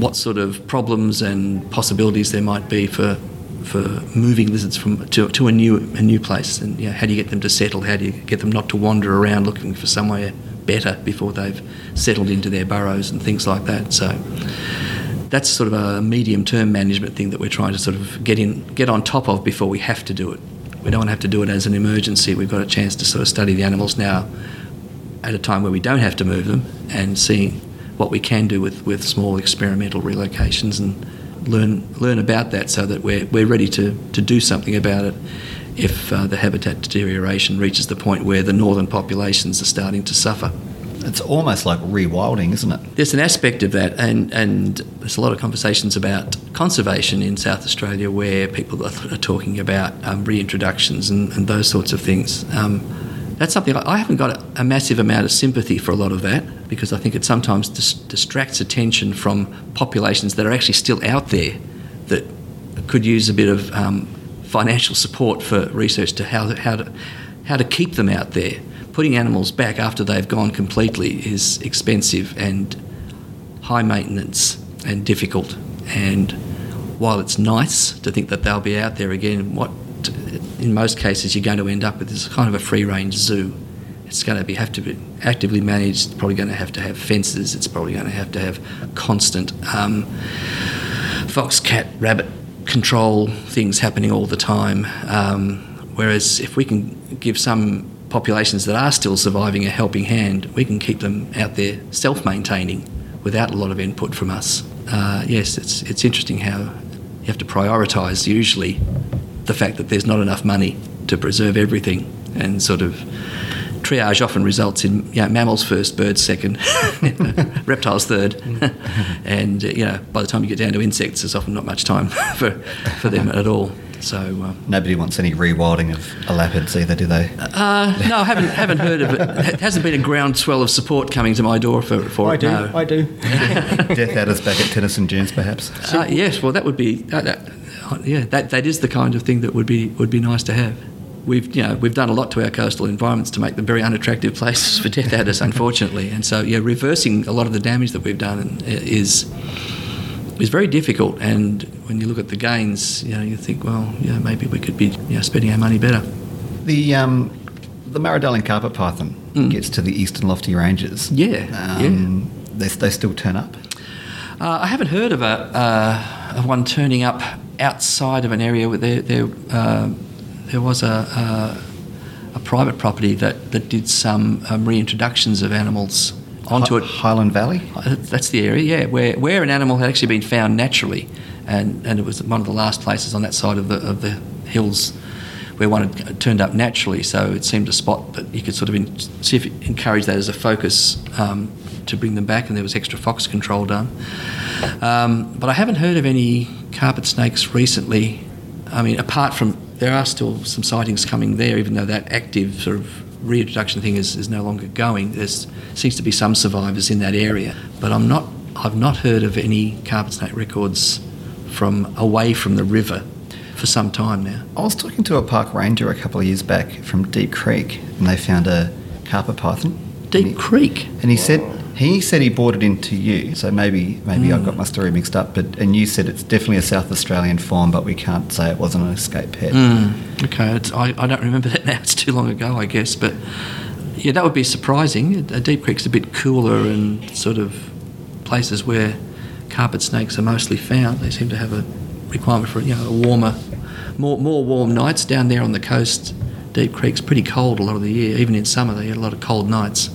what sort of problems and possibilities there might be for for moving lizards from to, to a new a new place, and you know, how do you get them to settle? How do you get them not to wander around looking for somewhere better before they've settled into their burrows and things like that? So that's sort of a medium term management thing that we're trying to sort of get in get on top of before we have to do it. We don't have to do it as an emergency. We've got a chance to sort of study the animals now at a time where we don't have to move them and seeing what we can do with, with small experimental relocations and learn learn about that so that we're, we're ready to, to do something about it if uh, the habitat deterioration reaches the point where the northern populations are starting to suffer. It's almost like rewilding, isn't it? There's an aspect of that, and, and there's a lot of conversations about conservation in South Australia where people are, talking about um, reintroductions and, and, those sorts of things. Um, that's something I haven't got a, a, massive amount of sympathy for a lot of that because I think it sometimes dis- distracts attention from populations that are actually still out there that could use a bit of um, financial support for research to how, how to how to keep them out there putting animals back after they've gone completely is expensive and high maintenance and difficult. And while it's nice to think that they'll be out there again, what in most cases you're going to end up with is kind of a free range zoo. It's going to be have to be actively managed. It's probably going to have to have fences. It's probably going to have to have constant um, fox, cat, rabbit control things happening all the time. Um, whereas if we can give some populations that are still surviving a helping hand, we can keep them out there self maintaining without a lot of input from us. Uh, yes, it's, it's interesting how you have to prioritise usually the fact that there's not enough money to preserve everything and sort of triage often results in you know, mammals first, birds second, reptiles third, and uh, you know by the time you get down to insects, there's often not much time for, for them at all. So um, nobody wants any rewilding of elapids either, do they? Uh, no, I haven't haven't heard of it. It hasn't been a groundswell of support coming to my door for, for I it. Do, no. I do. Death adders back at Tennyson Dunes, perhaps. Uh, yes, well, that would be. Uh, that, yeah, that, that is the kind of thing that would be would be nice to have. We've you know we've done a lot to our coastal environments to make them very unattractive places for death adders, unfortunately, and so yeah, reversing a lot of the damage that we've done is is very difficult. And when you look at the gains, you know, you think, well, yeah, maybe we could be you know, spending our money better. The um, the Murray-Darling carpet python mm. gets to the eastern lofty ranges. Yeah, um, yeah. They, they still turn up. Uh, I haven't heard of a uh, of one turning up outside of an area where there there, uh, there was a, a, a private property that, that did some um, reintroductions of animals onto it. Highland Valley? Uh, that's the area, yeah, where, where an animal had actually been found naturally. And, and it was one of the last places on that side of the, of the hills where one had turned up naturally. So it seemed a spot that you could sort of in, see if encourage that as a focus um, to bring them back, and there was extra fox control done. Um, but I haven't heard of any carpet snakes recently. I mean, apart from there are still some sightings coming there, even though that active sort of reintroduction thing is, is no longer going. There seems to be some survivors in that area, but I'm not. I've not heard of any carpet snake records from away from the river for some time now. I was talking to a park ranger a couple of years back from Deep Creek, and they found a carpet python. Deep and he, Creek, and he said he said he brought it into you, so maybe maybe mm. I got my story mixed up. But and you said it's definitely a South Australian form, but we can't say it wasn't an escape pet. Mm. Okay, I, I don't remember that now. It's too long ago, I guess. But Yeah, that would be surprising. Deep Creek's a bit cooler and sort of places where carpet snakes are mostly found. They seem to have a requirement for you know a warmer, more more warm nights down there on the coast. Deep Creek's pretty cold a lot of the year. Even in summer, they get a lot of cold nights.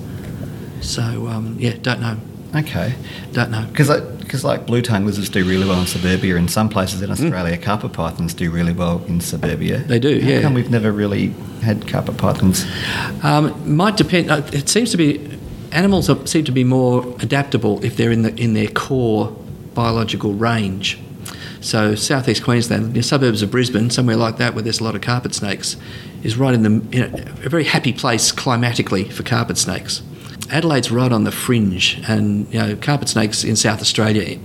So um, yeah, don't know. Okay, don't know because because like blue tongue lizards do really well in suburbia. In some places in Australia, mm. carpet pythons do really well in suburbia. They do. How yeah. come we've never really had carpet pythons? Um, might depend. Uh, it seems to be animals are, seem to be more adaptable if they're in the in their core biological range. So southeast Queensland, the suburbs of Brisbane, somewhere like that, where there's a lot of carpet snakes, is right in the in a, a very happy place climatically for carpet snakes. Adelaide's right on the fringe, and you know, carpet snakes in South Australia,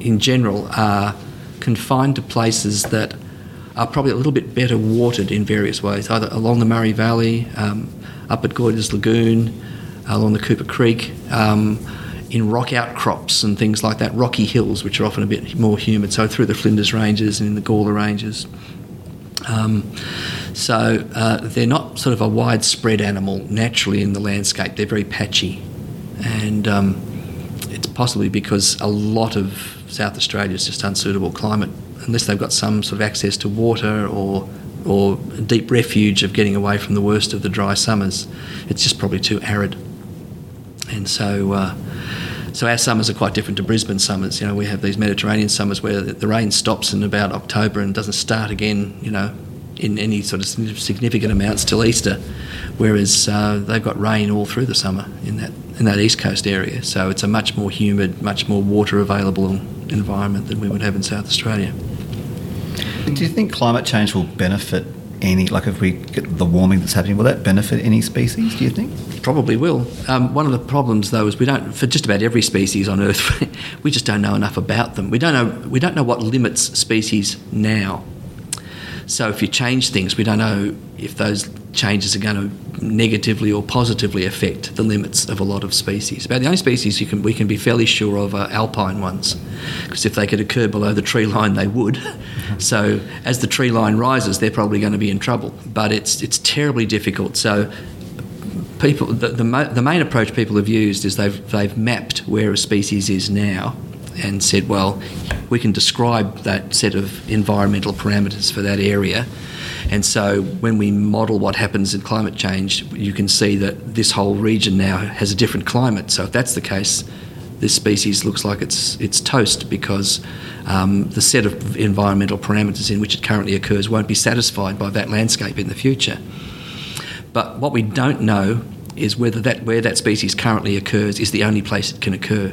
in general, are confined to places that are probably a little bit better watered in various ways, either along the Murray Valley, um, up at Goyder's Lagoon, along the Cooper Creek, um, in rock outcrops and things like that, rocky hills, which are often a bit more humid, so through the Flinders Ranges and in the Gawler Ranges. Um, so uh, they're not sort of a widespread animal naturally in the landscape. They're very patchy, and um, it's possibly because a lot of South Australia is just unsuitable climate unless they've got some sort of access to water or or a deep refuge of getting away from the worst of the dry summers. It's just probably too arid, and so. Uh, so our summers are quite different to Brisbane summers. You know, we have these Mediterranean summers where the rain stops in about October and doesn't start again. You know, in any sort of significant amounts till Easter, whereas uh, they've got rain all through the summer in that in that east coast area. So it's a much more humid, much more water available environment than we would have in South Australia. Do you think climate change will benefit any, like if we get the warming that's happening, will that benefit any species, do you think? Probably will. Um, one of the problems, though, is we don't, for just about every species on Earth, we just don't know enough about them. We don't know, we don't know what limits species now. So if you change things, we don't know if those changes are going to negatively or positively affect the limits of a lot of species. About the only species can, we can be fairly sure of are alpine ones, because if they could occur below the tree line, they would. so as the tree line rises, they're probably going to be in trouble. But it's it's terribly difficult. So people, the, the, the main approach people have used is they've they've mapped where a species is now and said, well, we can describe that set of environmental parameters for that area. And so when we model what happens in climate change, you can see that this whole region now has a different climate. So if that's the case, this species looks like it's it's toast because um, the set of environmental parameters in which it currently occurs won't be satisfied by that landscape in the future. But what we don't know is whether that where that species currently occurs is the only place it can occur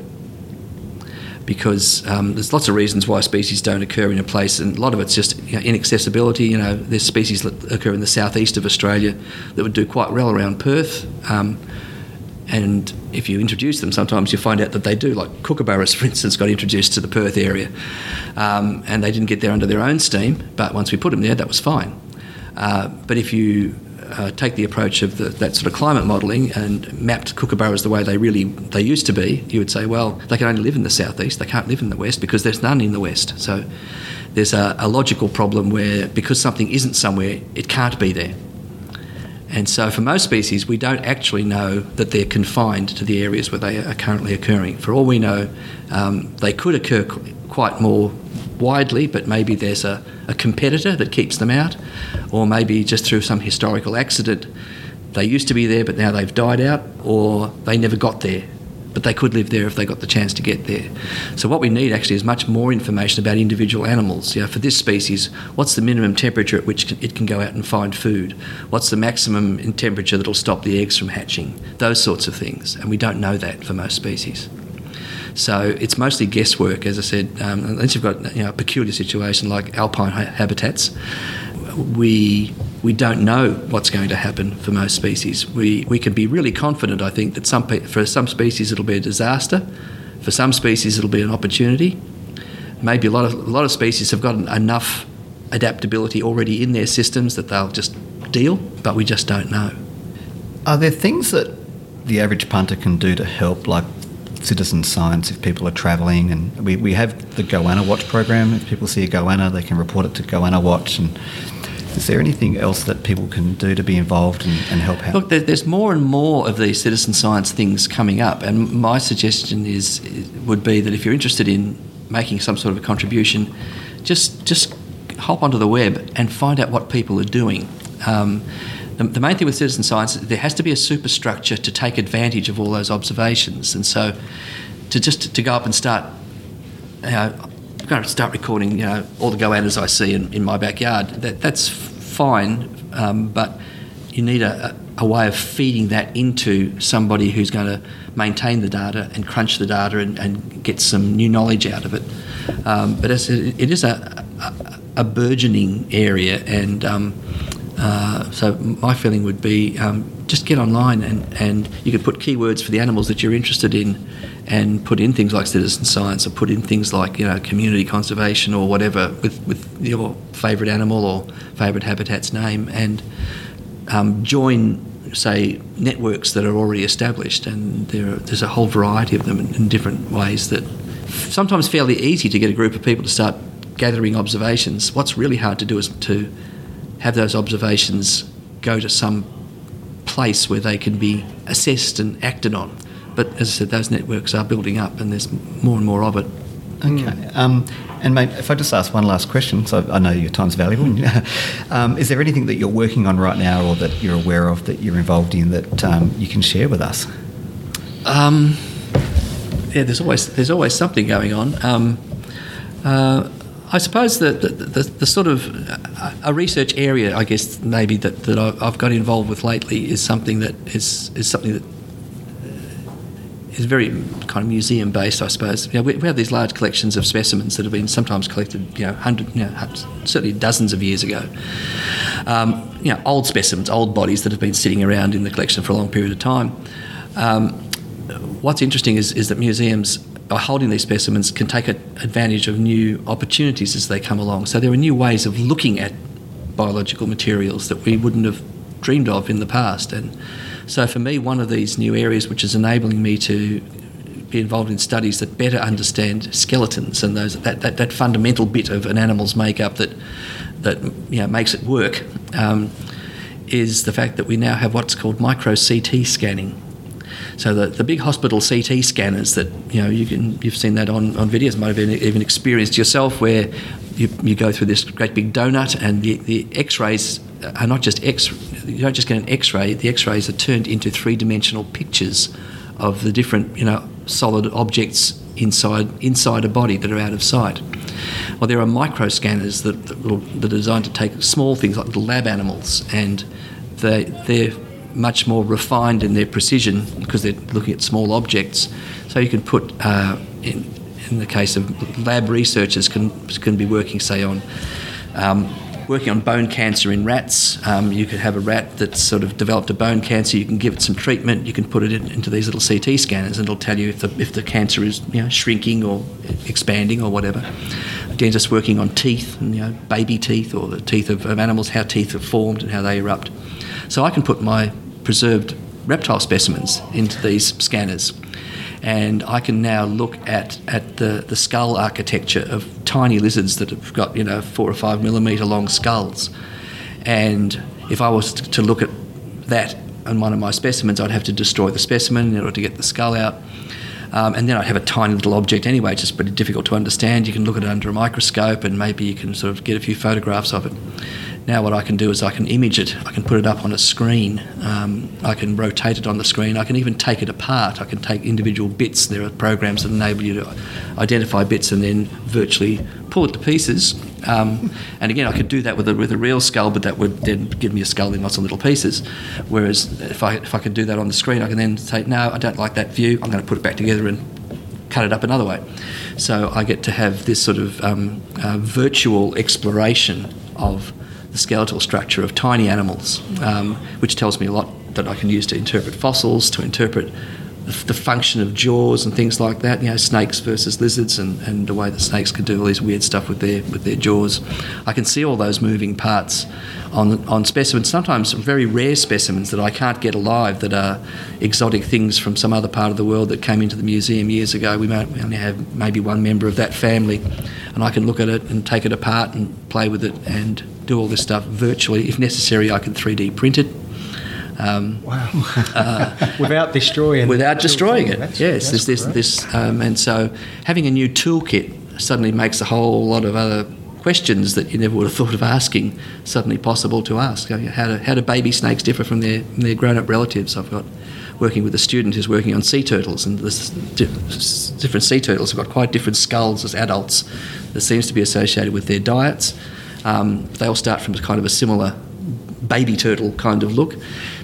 because um, there's lots of reasons why species don't occur in a place, and a lot of it's just you know, inaccessibility. You know, there's species that occur in the southeast of Australia that would do quite well around Perth. Um, and if you introduce them, sometimes you find out that they do. Like kookaburras, for instance, got introduced to the Perth area, um, and they didn't get there under their own steam. But once we put them there, that was fine. Uh, but if you uh, take the approach of the, that sort of climate modelling and mapped kookaburras the way they really they used to be, you would say, well, they can only live in the southeast. They can't live in the west because there's none in the west. So there's a, a logical problem where because something isn't somewhere, it can't be there. And so, for most species, we don't actually know that they're confined to the areas where they are currently occurring. For all we know, um, they could occur qu- quite more widely, but maybe there's a, a competitor that keeps them out, or maybe just through some historical accident they used to be there but now they've died out, or they never got there. But they could live there if they got the chance to get there. So what we need actually is much more information about individual animals. You know, for this species, what's the minimum temperature at which it can go out and find food? What's the maximum temperature that'll stop the eggs from hatching? Those sorts of things, and we don't know that for most species. So it's mostly guesswork, as I said. Um, unless you've got you know, a peculiar situation like alpine ha- habitats, we we don't know what's going to happen for most species. We we can be really confident, I think, that some for some species it'll be a disaster, for some species it'll be an opportunity. Maybe a lot of a lot of species have got enough adaptability already in their systems that they'll just deal, but we just don't know. Are there things that the average punter can do to help, like citizen science if people are travelling. And we, we have the Goanna Watch program. If people see a goanna, they can report it to Goanna Watch. And Is there anything else that people can do to be involved and, and help out? Look, there's more and more of these citizen science things coming up, and my suggestion is would be that if you're interested in making some sort of a contribution, just just hop onto the web and find out what people are doing. Um, the, the, main thing with citizen science, there has to be a superstructure to take advantage of all those observations, and so to just to go up and start, you know, I'm going to start recording, you know, all the goannas I see in, in my backyard. That, that's fine, um, but you need a, a, way of feeding that into somebody who's going to maintain the data and crunch the data and, and get some new knowledge out of it. Um, but it is a, a, a, burgeoning area, and um, uh, so my feeling would be um, just get online and, and you could put keywords for the animals that you're interested in and put in things like citizen science or put in things like you know community conservation or whatever with, with your favourite animal or favourite habitat's name and um, join say networks that are already established and there are, there's a whole variety of them in, in different ways that sometimes fairly easy to get a group of people to start gathering observations. What's really hard to do is to have those observations go to some place where they can be assessed and acted on but as I said, those networks are building up, and there's more and more of it. Okay. Um, and mate, if I just ask one last question, so I know your time's valuable. um, is there anything that you're working on right now, or that you're aware of that you're involved in that um, you can share with us? Um, yeah, there's always there's always something going on. Um, uh, I suppose that the, the, the, sort of a research area, I guess maybe that, that I've got involved with lately is something that is is something that is very kind of museum based, I suppose. You know, we, we, have these large collections of specimens that have been sometimes collected, you know, hundred, you know, certainly dozens of years ago. Um, you know, old specimens, old bodies that have been sitting around in the collection for a long period of time. Um, what's interesting is, is that museums, by holding these specimens, can take advantage of new opportunities as they come along. So there are new ways of looking at biological materials that we wouldn't have dreamed of in the past, and so for me, one of these new areas which is enabling me to be involved in studies that better understand skeletons and those that, that, that fundamental bit of an animal's makeup that that you know, makes it work um, is the fact that we now have what's called micro CT scanning. So the, the big hospital CT scanners that you know you can you've seen that on, on videos, might have even experienced yourself, where you, you go through this great big donut and the, the X-rays are not just X. You don't just get an X-ray. The X-rays are turned into three-dimensional pictures of the different, you know, solid objects inside inside a body that are out of sight. Well, there are micro scanners that, that, will, that are designed to take small things like little lab animals, and they they're much more refined in their precision because they're looking at small objects. So you can put uh, in, in the case of lab researchers can can be working say on um, working on bone cancer in rats. Um, you could have a rat that's sort of developed a bone cancer. You can give it some treatment. You can put it in, into these little CT scanners, and it'll tell you if the if the cancer is you know shrinking or expanding or whatever. A dentist working on teeth, and, you know, baby teeth or the teeth of, of animals, how teeth are formed and how they erupt. So I can put my preserved reptile specimens into these scanners and I can now look at, at the, the skull architecture of tiny lizards that have got, you know, four or five millimetre long skulls. And if I was to look at that on one of my specimens, I'd have to destroy the specimen in order to get the skull out. Um, and then I'd have a tiny little object anyway, it's just pretty difficult to understand. You can look at it under a microscope and maybe you can sort of get a few photographs of it. Now, what I can do is I can image it, I can put it up on a screen, um, I can rotate it on the screen, I can even take it apart. I can take individual bits. There are programs that enable you to identify bits and then virtually pull it to pieces. Um, and again, I could do that with a, with a real skull, but that would then give me a skull in lots of little pieces. Whereas if I, if I could do that on the screen, I can then say, no, I don't like that view, I'm going to put it back together and cut it up another way. So I get to have this sort of um, uh, virtual exploration of the skeletal structure of tiny animals, um, which tells me a lot that I can use to interpret fossils, to interpret the, function of jaws and things like that. You know, snakes versus lizards, and, and the way that snakes can do all these weird stuff with their with their jaws. I can see all those moving parts on on specimens. Sometimes very rare specimens that I can't get alive, that are exotic things from some other part of the world that came into the museum years ago. We, may, we only have maybe one member of that family, and I can look at it and take it apart and play with it and do all this stuff virtually. If necessary, I can 3D print it. Um, wow! uh, without destroying. Without destroying it. That's, yes. That's this, this, this, um, and so having a new toolkit suddenly makes a whole lot of other questions that you never would have thought of asking suddenly possible to ask. How do, how do baby snakes differ from their, their grown-up relatives? I've got working with a student who's working on sea turtles, and there's different sea turtles have got quite different skulls as adults. That seems to be associated with their diets. Um, they all start from a kind of a similar baby turtle kind of look.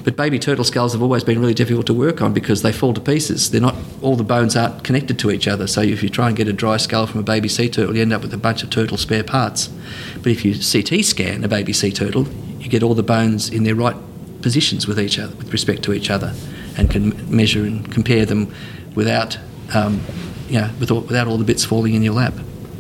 But baby turtle skulls have always been really difficult to work on because they fall to pieces. They're not all the bones aren't connected to each other. So if you try and get a dry skull from a baby sea turtle, you end up with a bunch of turtle spare parts. But if you CT scan a baby sea turtle, you get all the bones in their right positions with each other, with respect to each other, and can measure and compare them without, um, you know, without all the bits falling in your lap.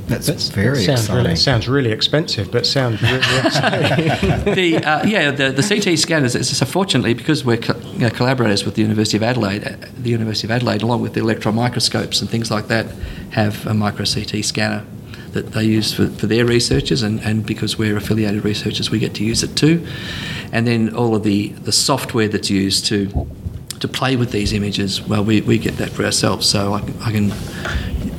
That's, That's very sounds exciting. Really, sounds really expensive, but sounds really exciting. the, uh, yeah, the, the CT scanners, so fortunately, because we're co- you know, collaborators with the University of Adelaide, uh, the University of Adelaide, along with the electron microscopes and things like that, have a micro CT scanner that they use for, for their researchers, and, and because we're affiliated researchers, we get to use it too. And then all of the, the software that's used to to play with these images, well, we, we get that for ourselves. So I, I can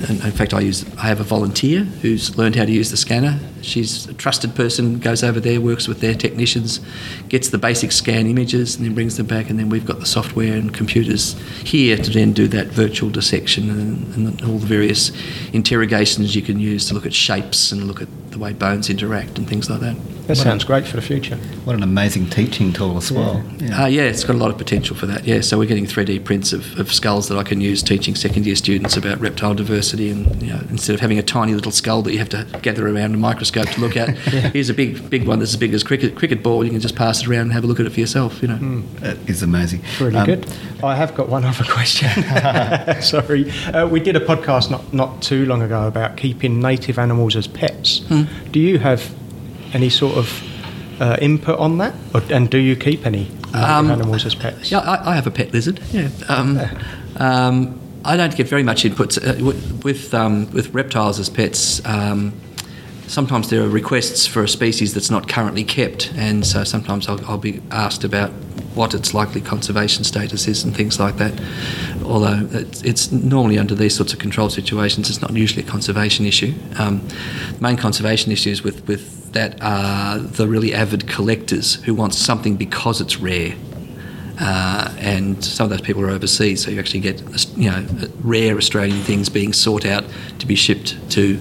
in fact, I use I have a volunteer who's learned how to use the scanner. She's a trusted person, goes over there, works with their technicians, gets the basic scan images, and then brings them back. And then we've got the software and computers here to then do that virtual dissection and, and all the various interrogations you can use to look at shapes and look at the way bones interact and things like that. That sounds great for the future. What an amazing teaching tool as well. Yeah. Yeah. Uh, yeah, it's got a lot of potential for that. Yeah, so we're getting 3D prints of, of skulls that I can use teaching second year students about reptile diversity. And you know, instead of having a tiny little skull that you have to gather around a microscope to look at, yeah. here's a big big one that's as big as cricket cricket ball. You can just pass it around and have a look at it for yourself. You know, mm. that is amazing. Really um, good. I have got one other question. Sorry, uh, we did a podcast not not too long ago about keeping native animals as pets. Hmm. Do you have any sort of uh, input on that, or, and do you keep any um, animals as pets? Yeah, I, I, have a pet lizard. Yeah. Um, um, I don't get very much input uh, with um, with reptiles as pets. Um, sometimes there are requests for a species that's not currently kept, and so sometimes I'll, I'll, be asked about what its likely conservation status is and things like that. Although it's, it's normally under these sorts of controlled situations, it's not usually a conservation issue. Um, main conservation issues with, with that are the really avid collectors who want something because it's rare. Uh, and some of those people are overseas, so you actually get you know rare Australian things being sought out to be shipped to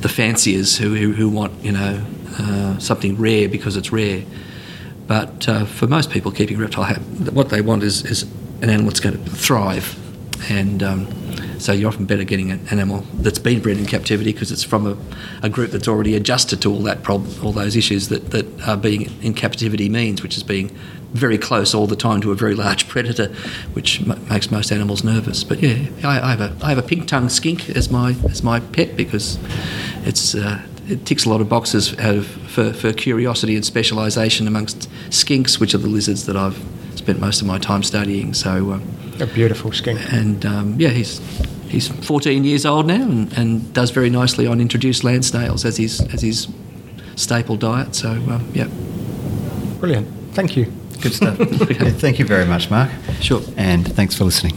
the fanciers who, who, who want you know uh, something rare because it's rare. But uh, for most people, keeping reptile, what they want is, is an animal that's going to thrive, and um, so you're often better getting an animal that's been bred in captivity because it's from a, a, group that's already adjusted to all that problem, all those issues that, that uh, being in captivity means, which is being very close all the time to a very large predator, which m- makes most animals nervous. But yeah, I, I, have a I have a pink tongue skink as my as my pet because it's uh, it ticks a lot of boxes out of, for, for curiosity and specialisation amongst skinks, which are the lizards that I've spent most of my time studying. So um, a beautiful skink, and um, yeah, he's he's 14 years old now and, and does very nicely on introduced land snails as his as his staple diet. So um, yeah, brilliant. Thank you. Good stuff. Thank you very much, Mark. Sure. And thanks for listening.